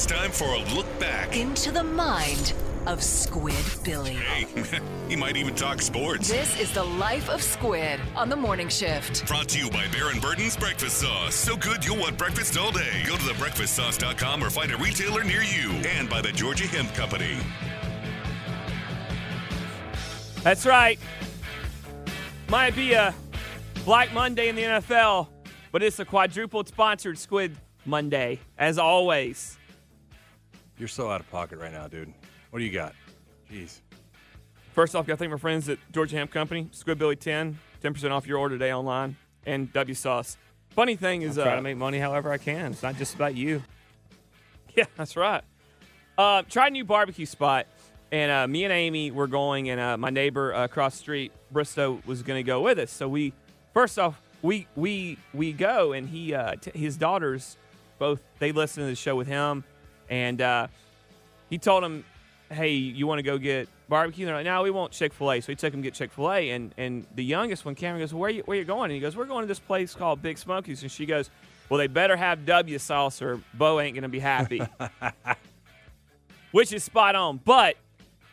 It's time for a look back. Into the mind of Squid Billy. Hey, he might even talk sports. This is the life of Squid on the morning shift. Brought to you by Baron Burton's Breakfast Sauce. So good you'll want breakfast all day. Go to thebreakfastsauce.com or find a retailer near you. And by the Georgia Hemp Company. That's right. Might be a Black Monday in the NFL, but it's a quadruple sponsored Squid Monday, as always. You're so out of pocket right now, dude. What do you got? Jeez. First off, got to thank my friends at Georgia Hemp Company, Squidbilly 10, 10% off your order today online, and W Sauce. Funny thing is, I try uh, to make money however I can. It's not just about you. Yeah, that's right. Uh, tried a new barbecue spot, and uh, me and Amy were going, and uh, my neighbor uh, across the street, Bristow, was going to go with us. So we, first off, we we we go, and he uh, t- his daughters both they listen to the show with him, and uh, he told him, "Hey, you want to go get barbecue?" And They're like, "No, we want Chick Fil A." So he took them to get Chick Fil A, and and the youngest one, Cameron, goes, "Where you where you going?" And he goes, "We're going to this place called Big Smokies," and she goes. Well, they better have W sauce or Beau ain't going to be happy. Which is spot on. But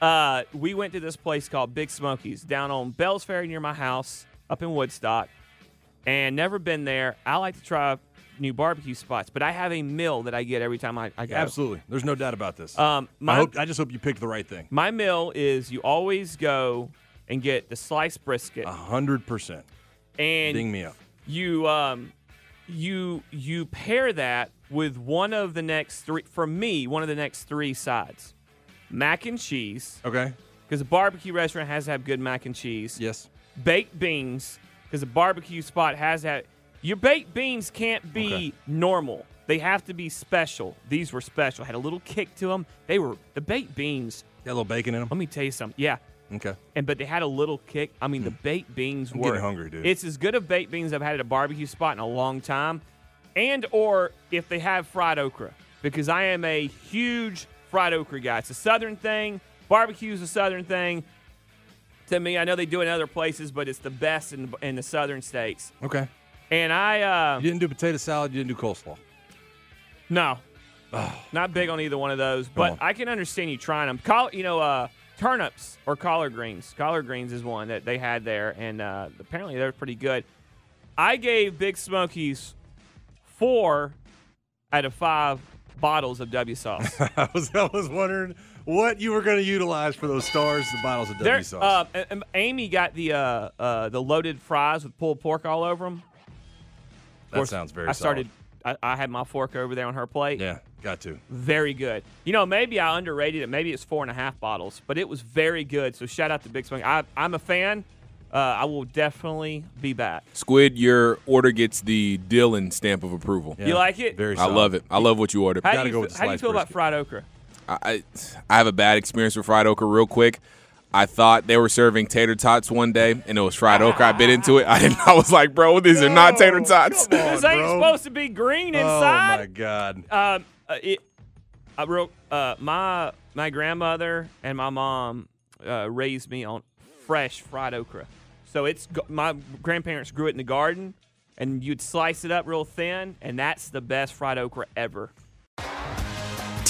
uh, we went to this place called Big Smokies down on Bells Ferry near my house up in Woodstock and never been there. I like to try new barbecue spots, but I have a meal that I get every time I, I go. Absolutely. There's no doubt about this. Um, my, I, hope, I just hope you picked the right thing. my meal is you always go and get the sliced brisket. A hundred percent. And Ding me up. you um you you pair that with one of the next three for me one of the next three sides mac and cheese Okay. because a barbecue restaurant has to have good mac and cheese Yes. baked beans because a barbecue spot has that your baked beans can't be Okay. normal they have to be special these were special had a little kick to them they were the baked beans Got a little bacon in them. let me tell you something yeah Okay. and but they had a little kick. I mean, the hmm. baked beans I'm were. getting hungry, dude. It's as good of baked beans I've had at a barbecue spot in a long time, and or if they have fried okra, because I am a huge fried okra guy. It's a southern thing. Barbecue is a southern thing. To me, I know they do it in other places, but it's the best in, in the southern states. Okay. And I, uh, You didn't do potato salad. You didn't do coleslaw. no, not big on either one of those, but on. I can understand you trying them. Col- you know, uh, turnips or collard greens. Collard greens is one that they had there, and uh, apparently they're pretty good. I gave Big Smokies four out of five bottles of W sauce. I was I was wondering what you were going to utilize for those stars, the bottles of There- W sauce. uh, Amy got the uh, uh, the loaded fries with pulled pork all over them. That sounds very. I started. I, I had my fork over there on her plate. Yeah, got to. Very good. You know, maybe I underrated it. Maybe it's four and a half bottles, but it was very good. So shout out to Big Smoke. I, I'm a fan. Uh, I will definitely be back. Squid, your order gets the Dylan stamp of approval. You like it? Very. I love it. I love what you ordered. How Gotta do you, go with the how do you sliced feel about fried okra? I, I I have a bad experience with fried okra. Real quick, I thought they were serving tater tots one day, and it was fried okra. I bit into it. I didn't. I was like, bro, these are not tater tots. On, This ain't bro. supposed to be green inside. Oh my god. Um, uh, it, I wrote, uh, my my grandmother and my mom uh, raised me on fresh fried okra. So it's my grandparents grew it in the garden, and you'd slice it up real thin, and that's the best fried okra ever.